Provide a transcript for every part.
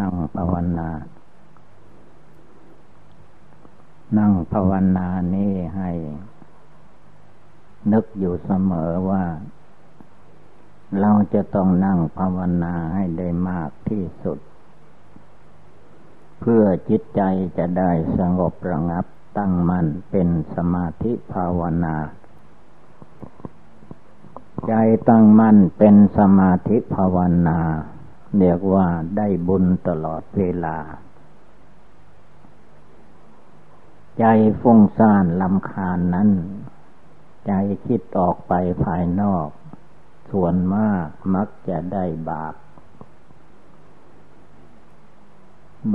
นั่งภาวนา นั่งภาวนานี้ให้ นึกอยู่เสมอว่า เราจะต้องนั่งภาวนาให้ได้มากที่สุด เพื่อจิตใจจะได้สงบระงับตั้งมั่นเป็นสมาธิภาวนา ใจตั้งมั่นเป็นสมาธิภาวนา เรียกว่าได้บุญตลอดเวลา ใจฟุ้งซ่านลำคาญนั้น ใจคิดออกไปภายนอก ส่วนมากมักจะได้บาป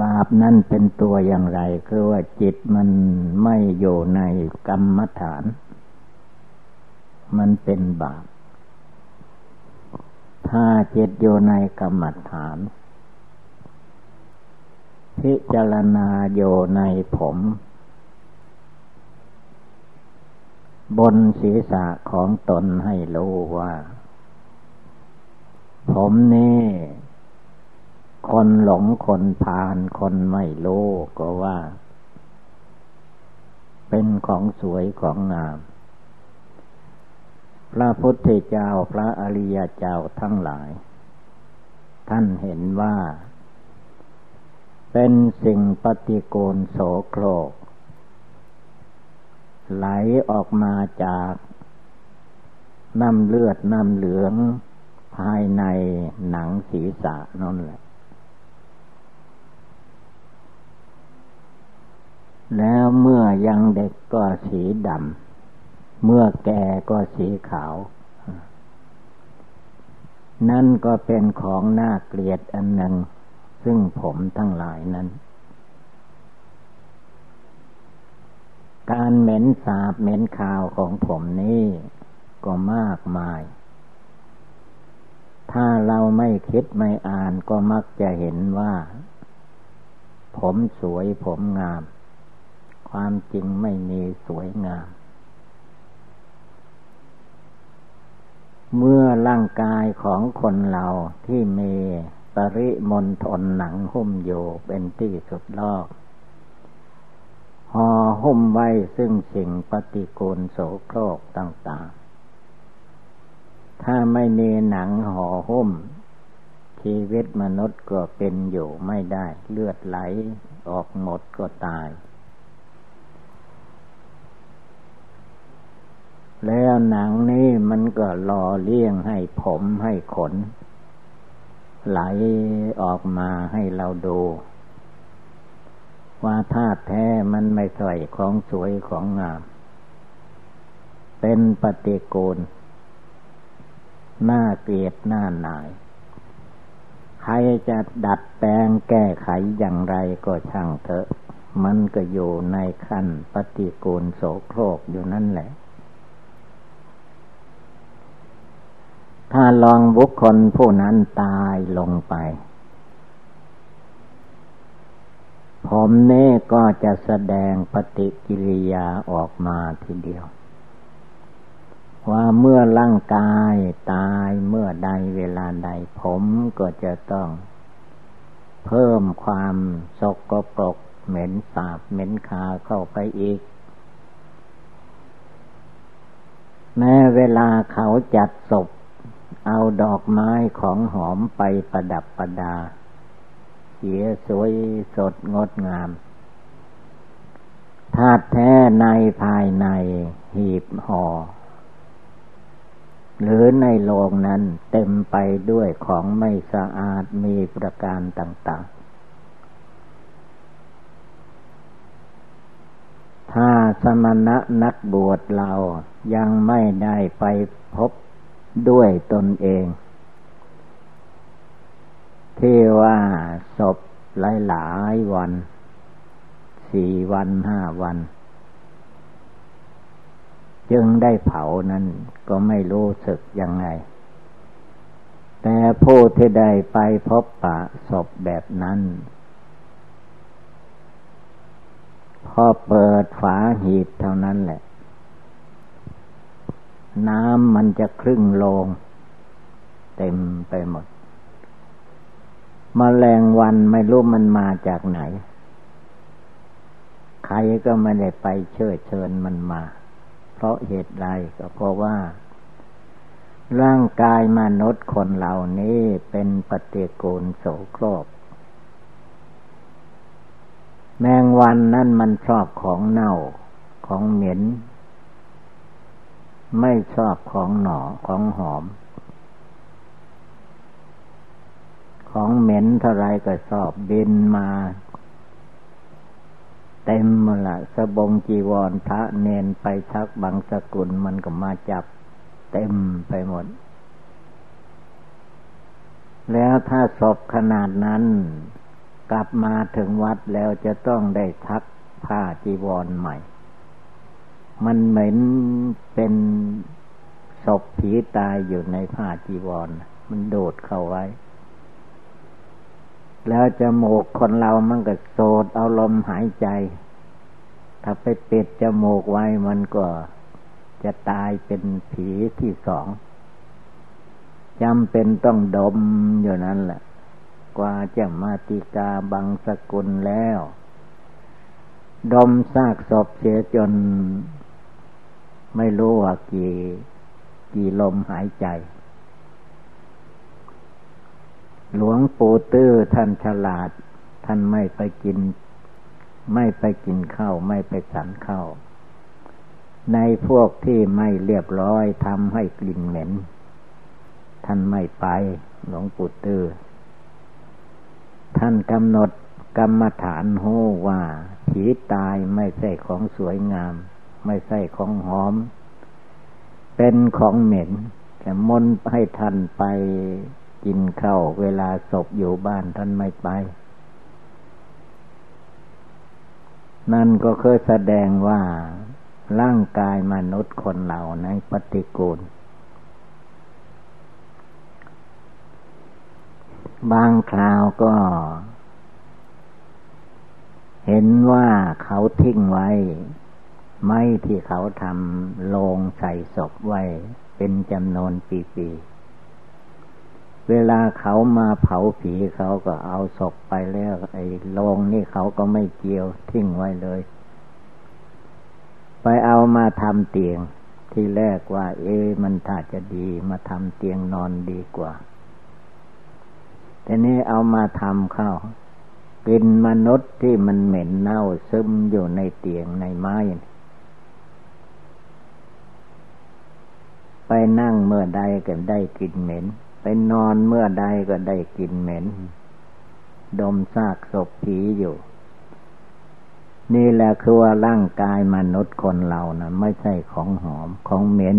บาปนั่นเป็นตัวอย่างไร คือว่าจิตมันไม่อยู่ในกรรมฐาน มันเป็นบาป ถ้าจิตอยู่ในกรรมฐาน พิจารณาอยู่ในผม บนศีรษะของตนให้รู้ว่า ผมนี่คนหลงคนพาลคนไม่รู้ก็ว่า เป็นของสวยของงาม พระพุทธเจ้าพระอริยเจ้าทั้งหลาย ท่านเห็นว่า เป็นสิ่งปฏิโกณโสโครก ไหลออกมาจากน้ำเลือดน้ำเหลือง ภายในหนังศีรษะนั่นแหละ แล้วเมื่อยังเด็กก็สีดำ เมื่อแก่ก็สีขาว นั่นก็เป็นของน่าเกลียดอันหนึ่ง ซึ่งผมทั้งหลายนั้น การเหม็นสาบเหม็นขาวของผมนี่ก็มากมาย ถ้าเราไม่คิดไม่อ่านก็มักจะเห็นว่า ผมสวยผมงาม ความจริงไม่มีสวยงาม เมื่อร่างกายของคนเราที่มีปริมณฑลหนังหุ้มอยู่เป็นที่สุดลอกห่อหุ้มไว้ซึ่งสิ่งปฏิกูลโสโครกต่างๆ ถ้าไม่มีหนังห่อหุ้ม ชีวิตมนุษย์ก็เป็นอยู่ไม่ได้ เลือดไหลออกหมดก็ตาย แล้วหนังนี้มันก็หล่อเลี้ยงให้ผมให้ขน ไหลออกมาให้เราดู ว่าธาตุแท้มันไม่ใช่ของสวยของงาม เป็นปฏิกูลหน้าเกลียดหน้าหนาย ใครจะดัดแปลงแก้ไขอย่างไรก็ช่างเถอะ มันก็อยู่ในขั้นปฏิกูลโสโครกอยู่นั่นแหละ ถ้าลองบุคคลผู้นั้นตายลงไป ผมเน่ก็จะแสดงปฏิกิริยาออกมาทีเดียว ว่าเมื่อร่างกายตายเมื่อใดเวลาใดผมก็จะต้อง เพิ่มความสกปรกเหม็นสาบเหม็นคาเข้าไปอีกแม้เวลาเขาจัดศพ เอาดอกไม้ของหอมไปประดับประดา เสียสวยสดงดงามธาตุแท้ในภายในหีบห่อหรือในโลงนั้นเต็มไปด้วยของไม่สะอาดมีประการต่างๆ ถ้าสมณะนักบวชเรายังไม่ได้ไปพบ ด้วยตนเอง ที่ว่าศพหลายหลายวัน สี่วันห้าวัน จึงได้เผานั้นก็ไม่รู้สึกยังไง แต่ผู้ที่ได้ไปพบปะศพแบบนั้นพอเปิดฝาหีบเท่านั้นแหละ น้ำมันจะครึ่งโลง เต็มไปหมดมแมลงวันไม่รู้มันมาจากไหน ใครก็ไม่ได้ไปเชิญเชิญมันมา เพราะเหตุใดก็เพราะว่า ร่างกายมนุษย์คนเหล่านี้เป็นปฏิกูลโสโครกแมงวันนั่นมันชอบของเน่าของเหม็น ไม่ชอบของหนอของหอม ของเหม็นเท่าไรก็สอบบินมา เต็มมาละสบงจีวรพระเนนไปชักบางสกุลมันก็มาจับ เต็มไปหมด แล้วถ้าศพขนาดนั้น กลับมาถึงวัดแล้วจะต้องได้ทักผ้าจีวรใหม่ มันเหม็นเป็นศพผีตายอยู่ในผ้าจีวร มันโดดเข้าไว้ แล้วจมูกคนเรามันก็โสดเอาลมหายใจ ถ้าไปปิดจมูกไว้มันก็จะตายเป็นผีที่สองจำเป็นต้องดมอยู่นั้นแหละ กว่าจะมาติกาบังสกุลแล้ว ดมซากศพเสียจน ไม่รู้ว่ากี่กี่ลมหายใจ หลวงปู่ตื้อท่านฉลาด ท่านไม่ไปกิน ไม่ไปกินข้าวไม่ไปสันข้าวในพวกที่ไม่เรียบร้อยทำให้กลิ่นเหม็น ท่านไม่ไป หลวงปู่ตื้อท่านกำหนดกรรมฐานโหว่าผีตายไม่ใช่ของสวยงาม ไม่ใช่ของหอม เป็นของเหม็น แต่มนให้ท่านไปกินข้าวเวลาศพอยู่บ้านท่านไม่ไป นั่นก็เคยแสดงว่าร่างกายมนุษย์คนเหล่าในปฏิกูล บางคราวก็ เห็นว่าเขาทิ้งไว้ ไม่ที่เขาทำโลงใส่ศพไว้ เป็นจำนวนปีๆ เวลาเขามาเผาผีเขาก็เอาศพไปแล้ว ไอ้โลงนี่เขาก็ไม่เกี่ยวทิ้งไว้เลย ไปเอามาทำเตียง ที่แรกว่า เอ๊มันถ้าจะดีมาทำเตียงนอนดีกว่า แต่นี้เอามาทำเข้ากินมนุษย์ที่มันเหม็นเน่าซึมอยู่ในเตียงในไม้ ไปนั่งเมื่อใดก็ได้กลิ่นเหม็น ไปนอนเมื่อใดก็ได้กลิ่นเหม็น ดมซากศพผีอยู่ นี่แหละคือว่าร่างกายมนุษย์คนเราน่ะ ไม่ใช่ของหอมของเหม็น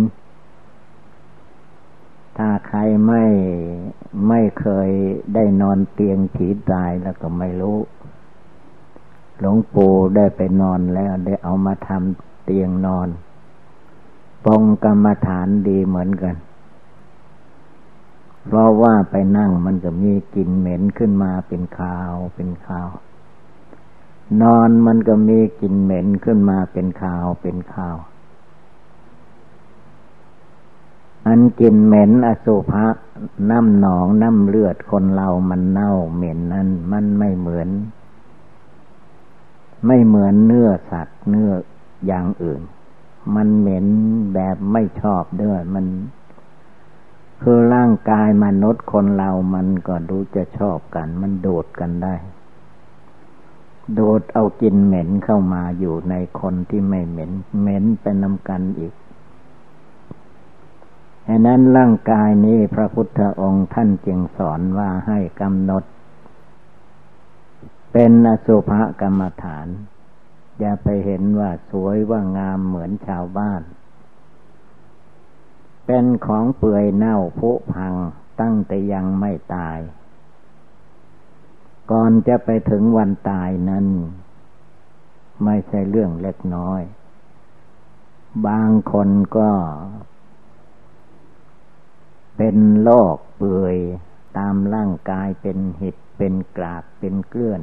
ถ้าใครไม่ไม่เคยได้นอนเตียงผีตายแล้วก็ไม่รู้ หลวงปู่ได้ไปนอนแล้วได้เอามาทำเตียงนอน ปองกรรมฐานดีเหมือนกัน เพราะว่าไปนั่งมันจะมีกลิ่นเหม็นขึ้นมาเป็นคาวเป็นคาว นอนมันก็มีกลิ่นเหม็นขึ้นมาเป็นคาวเป็นคาว อันกลิ่นเหม็นอสุภะน้ำหนองน้ำเลือดคนเรามันเน่าเหม็นนั้นมันไม่เหมือน ไม่เหมือนเนื้อสัตว์เนื้ออย่างอื่น มันเหม็นแบบไม่ชอบด้วย มัน คือร่างกายมนุษย์คนเรามันก็ดูจะชอบกัน มันโดดกันได้ โดดเอากินเหม็นเข้ามาอยู่ในคนที่ไม่เหม็น เหม็นเป็นนำกันอีกดังนั้นร่างกายนี้พระพุทธองค์ท่านจึงสอนว่าให้กำหนด เป็นอสุภกรรมฐาน อย่าไปเห็นว่าสวยว่างามเหมือนชาวบ้าน เป็นของเปื่อยเน่าผุพังตั้งแต่ยังไม่ตาย ก่อนจะไปถึงวันตายนั้น ไม่ใช่เรื่องเล็กน้อย บางคนก็ เป็นโรคเปื่อยตามร่างกายเป็นหิดเป็นกรากเป็นเกลื่อน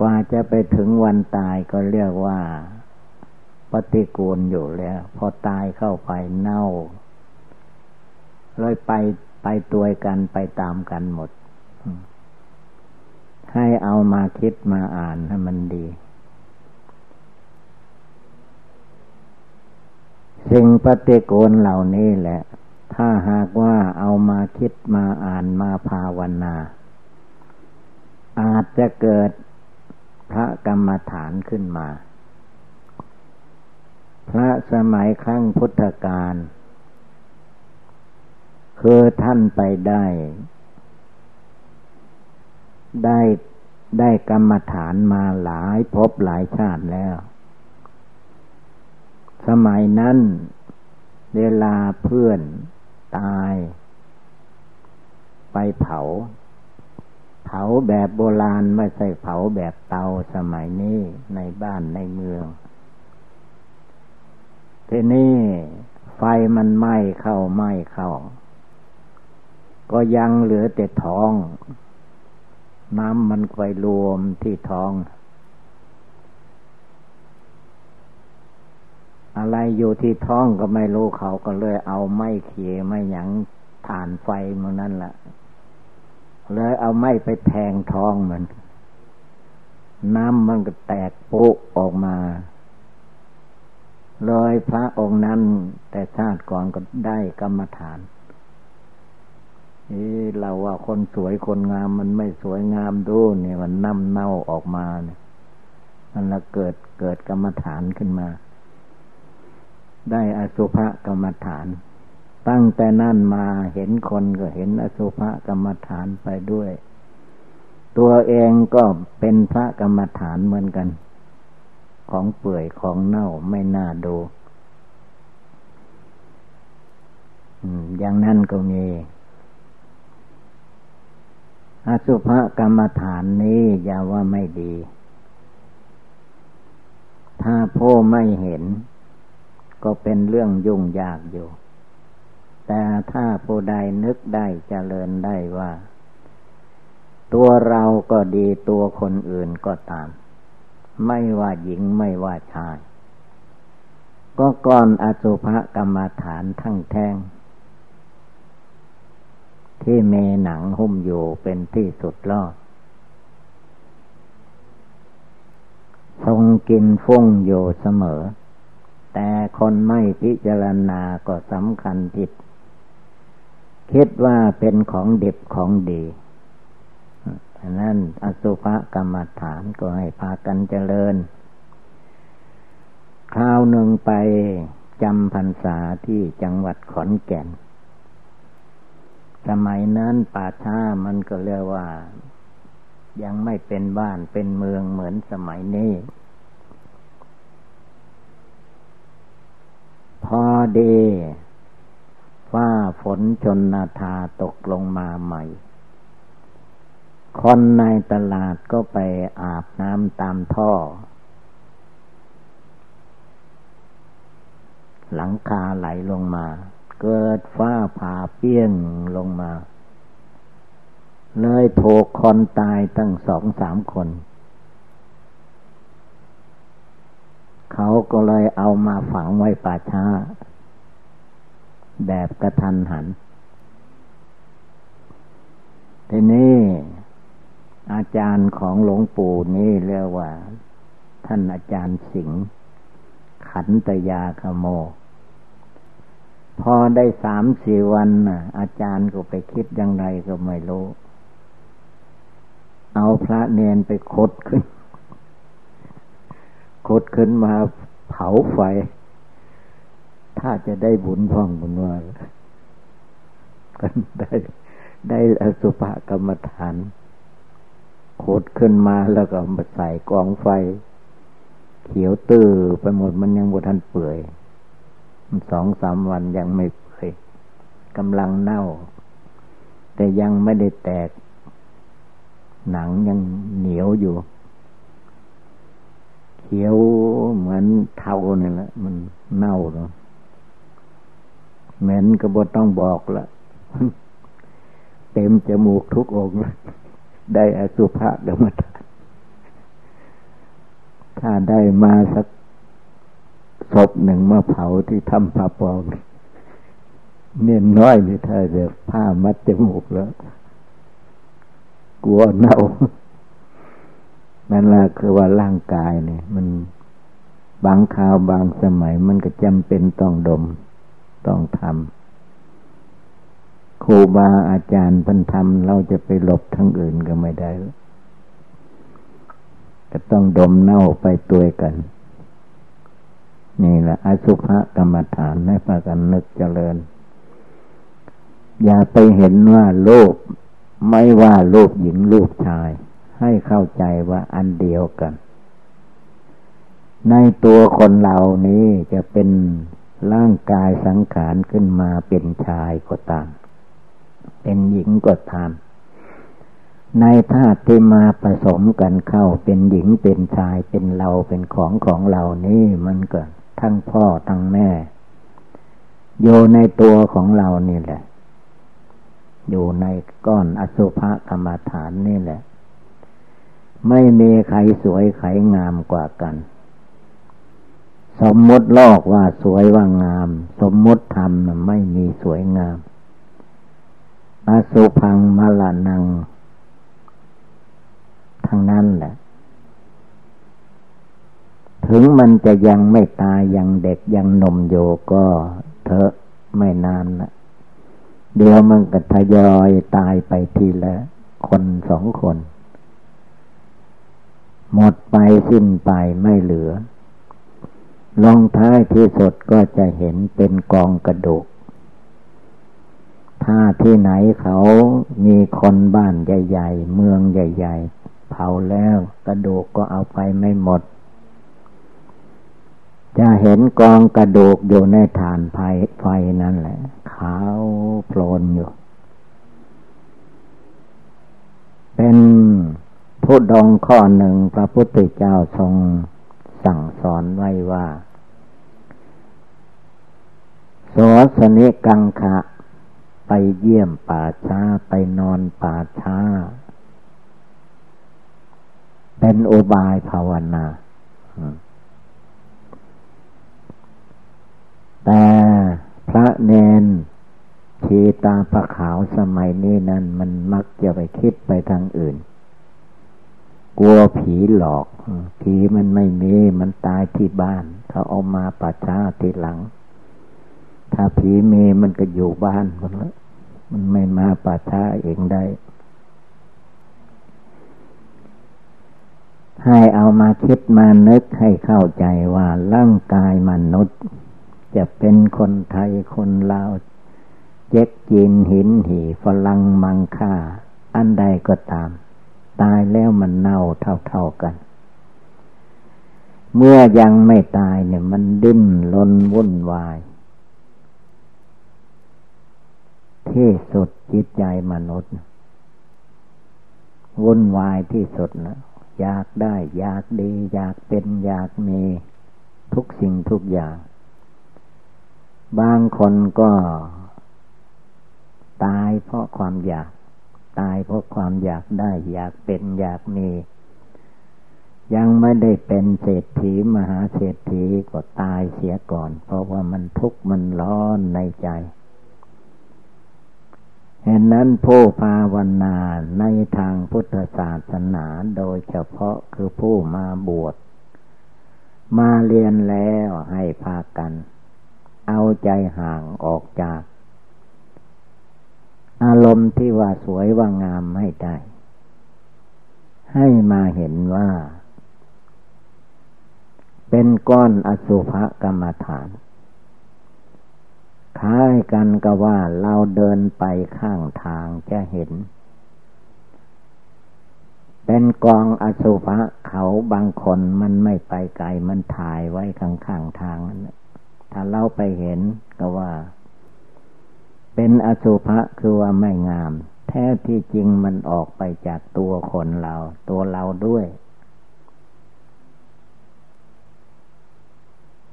กว่าจะไปถึงวันตายก็เรียกว่า ปฏิกูลอยู่แล้ว พอตายเข้าไปเน่า เลยไปไปตัวกันไปตามกันหมด ให้เอามาคิดมาอ่านให้มันดี สิ่งปฏิกูลเหล่านี้แหละ ถ้าหากว่าเอามาคิดมาอ่านมาภาวนา อาจจะเกิด พระกรรมฐานขึ้นมา พระสมัยครั้งพุทธกาลคือท่านไปได้ ได้ได้กรรมฐานมาหลายพบหลายชาติแล้ว สมัยนั้น เวลาเพื่อนตาย ไปเผา เผาแบบโบราณไม่ใช่เผาแบบเตาสมัยนี้ในบ้านในเมือง ทีนี้ไฟมันไหม้เข้าไหม้เข้า ก็ยังเหลือแต่ท้อง น้ำมันไปรวมที่ท้อง อะไรอยู่ที่ท้องก็ไม่รู้เขาก็เลยเอาไม้เขียไม่หยังฐานไฟมันนั่นแหละ เลยเอาไม้ไปแทงท้องมัน น้ำมันก็แตกปุออกมาเลยพระองค์นั้น แต่ชาติก่อนก็ได้กรรมฐานเอเราว่าคนสวยคนงามมันไม่สวยงามดูเนี่ยมันน้ำเน่าออกมาเนี่ยมันละเกิดเกิดกรรมฐานขึ้นมา ได้อสุภกรรมฐาน ตั้งแต่นั่นมาเห็นคนก็เห็นอสุภกรรมฐานไปด้วย ตัวเองก็เป็นพระกรรมฐานเหมือนกัน ของเปื่อยของเน่าไม่น่าดูอย่างนั้นก็มีอสุภกรรมฐานนี้อย่าว่าไม่ดี ถ้าผู้ไม่เห็น ก็เป็นเรื่องยุ่งยากอยู่ แต่ถ้าผู้ใดนึกได้เจริญได้ว่า ตัวเราก็ดีตัวคนอื่นก็ตาม ไม่ว่าหญิงไม่ว่าชาย ก็ก่อนอสุภกรรมฐานทั้งแท่งที่เมหนังหุ้มอยู่เป็นที่สุดรอดทรงกินฟุ้งอยู่เสมอ แต่คนไม่พิจารณาก็สำคัญผิด คิดว่าเป็นของเด็บของดีอันนั้นอสุภกรรมฐานก็ให้พากันเจริญ คราวหนึ่งไปจำพรรษาที่จังหวัดขอนแก่น สมัยนั้นป่าช้ามันก็เรียกว่า ยังไม่เป็นบ้านเป็นเมืองเหมือนสมัยนี้ พอดี ฟ้าฝนชนนาทาตกลงมาใหม่ คนในตลาดก็ไปอาบน้ำตามท่อ หลังคาไหลลงมา เกิดฟ้าผ่าเปี้ยงลงมา เลยโผกคนตายตั้งสองสามคนเขาก็เลยเอามาฝังไว้ป่าช้า แบบกระทันหัน ทีนี้อาจารย์ของหลวงปู่นี่เรียกว่า ท่านอาจารย์สิงห์ขันตยาขโม พอได้สามสี่วันน่ะอาจารย์ก็ไปคิดยังไงก็ไม่รู้ เอาพระเนนไปคดขึ้น คดขึ้นมาเผาไฟ ถ้าจะได้บุญพ่องบุญว่าก็ได้ได้อสุภกรรมฐานโคดขึ้นมาแล้วก็มาใส่กองไฟ เขียวตื้อไปหมดมันยังบทันเปื่อยสองสามวันยังไม่เปื่อยกำลังเน่า แต่ยังไม่ได้แตก หนังยังเหนียวอยู่ เขียวเหมือนเท่านี่ยแหละ มันเน่าเนาะ เหม็นก็บ่ต้องบอกละเต็มจมูกทุกองลยได้อสุภะกรรมฐานถ้าได้มาสักศพหนึ่งมาเผาที่ทำผ้าปองเนียนน้อยนี่ถ้าจะผ้ามัดจมูกแล้ว กลัวเน่านั่นแหละคือว่าร่างกายเนี่ย มันบางคราวบางสมัยมันก็จำเป็นต้องดม ต้องทำครูบาอาจารย์พันทำเราจะไปหลบทั้งอื่นก็ไม่ได้ ก็ต้องดมเน่าไปตัวกัน นี่แหละอสุภกรรมฐานให้พากันนึกเจริญ อย่าไปเห็นว่าลูกไม่ว่าลูกหญิงลูกชาย ให้เข้าใจว่าอันเดียวกัน ในตัวคนเหล่านี้จะเป็น ร่างกายสังขารขึ้นมาเป็นชายก็ตาม เป็นหญิงก็ตาม ในธาตุที่มาผสมกันเข้าเป็นหญิงเป็นชายเป็นเราเป็นของของเรานี่มันก็ทั้งพ่อทั้งแม่ อยู่ในตัวของเรานี่แหละ อยู่ในก้อนอสุภกรรมฐานนี่แหละ ไม่มีใครสวยใครงามกว่ากัน สมมติโลกว่าสวยว่างาม สมมติธรรมไม่มีสวยงามอาสุพังมลานัง ทั้งนั้นแหละ ถึงมันจะยังไม่ตายยังเด็กยังนมโยก็เถอะไม่นานนะเดี๋ยวมันก็ทยอยตายไปทีละคนสองคน หมดไปสิ้นไปไม่เหลือ ลงท้ายที่สุดก็จะเห็นเป็นกองกระดูก ถ้าที่ไหนเขามีคนบ้านใหญ่ๆ เมืองใหญ่ ๆ เผาแล้วกระดูกก็เอาไปไม่หมด จะเห็นกองกระดูกอยู่ในฐานไฟไฟนั่นแหละ ขาวโพลนอยู่ เป็นผู้ดองข้อหนึ่งพระพุทธเจ้าทรงสั่งสอนไว้ว่า สสนิกังคะไปเยี่ยมป่าช้าไปนอนป่าช้า เป็นโอบายภาวนาแต่พระเนนทีตาประขาวสมัยนี้นั้นมันมักจะไปคิดไปทางอื่น กลัวผีหลอก ผีมันไม่มี มันตายที่บ้าน เขาเอามาป่าช้าทีหลัง ถ้าผีมีมันก็อยู่บ้านมันละมันไม่มาป่าช้าเองได้ ให้เอามาคิดมานึกให้เข้าใจว่าร่างกายมนุษย์ จะเป็นคนไทยคนลาวเจ๊กจีนหินหีฝรั่งมังค่า อันใดก็ตาม ตายแล้วมันเน่าเท่าๆกัน เมื่อยังไม่ตายเนี่ยมันดิ้นรนวุ่นวาย ที่สุดจิตใจมนุษย์ วุ่นวายที่สุดนะอยากได้ อยากดี อยากเป็นอยากมี ทุกสิ่งทุกอย่าง บางคนก็ ตายเพราะความอยาก ตายเพราะความอยากได้ อยากเป็นอยากมี ยังไม่ได้เป็นเศรษฐีมหาเศรษฐีก็ตายเสียก่อน เพราะว่ามันทุกข์มันร้อนในใจ เห็นนั้นผู้ภาวนาในทางพุทธศาสนาโดยเฉพาะคือผู้มาบวช มาเรียนแล้วให้พากัน เอาใจห่างออกจาก อารมณ์ที่ว่าสวยว่างามไม่ได้ ให้มาเห็นว่า เป็นก้อนอสุภกรรมฐาน คล้ายกันก็ว่าเราเดินไปข้างทางจะเห็น เป็นกองอสุภะเขาบางคนมันไม่ไปไกลมันถ่ายไว้ข้างข้างทางนั้นถ้าเราไปเห็นก็ว่า เป็นอสุภะคือว่าไม่งาม แท้ที่จริงมันออกไปจากตัวคนเรา ตัวเราด้วย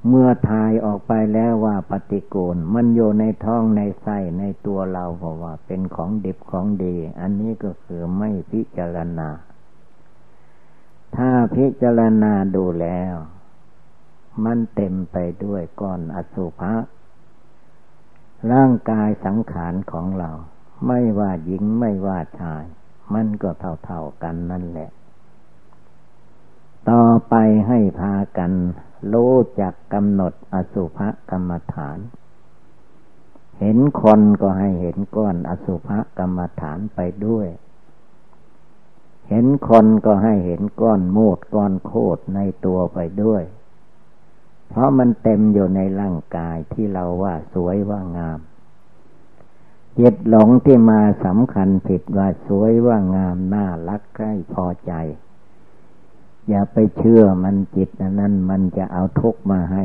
เมื่อทายออกไปแล้วว่าปฏิกูล มันอยู่ในท้องในไส้ในตัวเราเพราะว่า เป็นของดิบของดี อันนี้ก็คือไม่พิจารณา ถ้าพิจารณาดูแล้ว มันเต็มไปด้วยก้อนอสุภะร่างกายสังขารของเรา ไม่ว่าหญิงไม่ว่าชาย มันก็เท่าๆกันนั่นแหละ ต่อไปให้พากัน รู้จักกำหนดอสุภกรรมฐาน เห็นคนก็ให้เห็นก้อนอสุภกรรมฐานไปด้วย เห็นคนก็ให้เห็นก้อนโมดก้อนโคดในตัวไปด้วย เพราะมันเต็มอยู่ในร่างกายที่เราว่าสวยว่างามจิตหลงที่มาสำคัญผิดว่าสวยว่างามน่ารักใกล้พอใจ อย่าไปเชื่อมันจิตนั้นมันจะเอาทุกมาให้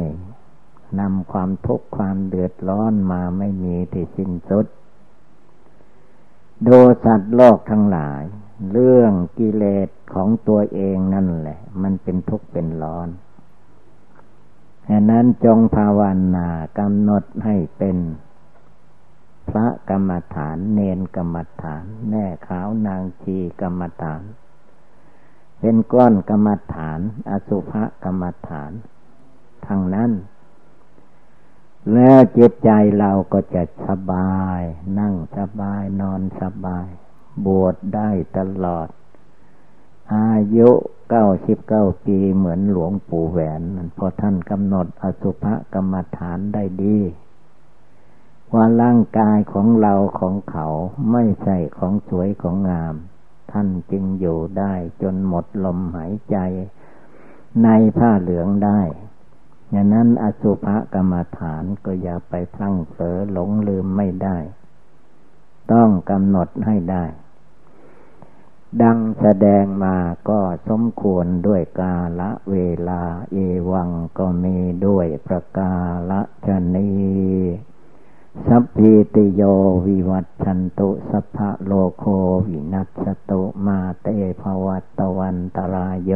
นำความทุกข์ความเดือดร้อนมาไม่มีที่สิ้นสุด โดสัตว์โลกทั้งหลาย เรื่องกิเลสของตัวเองนั่นแหละ มันเป็นทุกข์เป็นร้อนฉะนั้นจงภาวนากำหนดให้เป็น พระกรรมฐาน เนนกรรมฐาน แม่ขาวนางชีกรรมฐาน เป็นก้อนกรรมฐาน อสุภกรรมฐานทางนั้น แล้วจิตใจเราก็จะสบาย นั่งสบายนอนสบาย บวชได้ตลอด อายุเก้าสิบเก้าปีเหมือนหลวงปู่แหวนพอท่านกำหนดอสุภกรรมฐานได้ดีว่าร่างกายของเราของเขาไม่ใช่ของสวยของงาม ท่านจึงอยู่ได้จนหมดลมหายใจ ในผ้าเหลืองได้อย่างนั้นอสุภกรรมฐานก็อย่าไปพลั้งเผลอหลงลืมไม่ได้ ต้องกำหนดให้ได้ ดังแสดงมาก็สมควรด้วยกาละเวลา เอวังก็มีด้วยประกาละชนี สัพพิติโยวิวัตชันตุสัพพะโลโควินัสตุมาเตภวัตวันตรายโย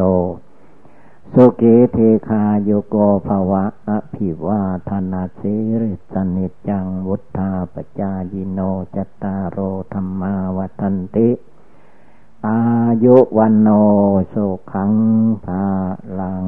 สุเกเทคาโยโกภวะอภิวาธนาสิริสนิจังวุธาปจายิโนจตารโรธรรมาวัันติ อายุวันโนสุขังภาลัง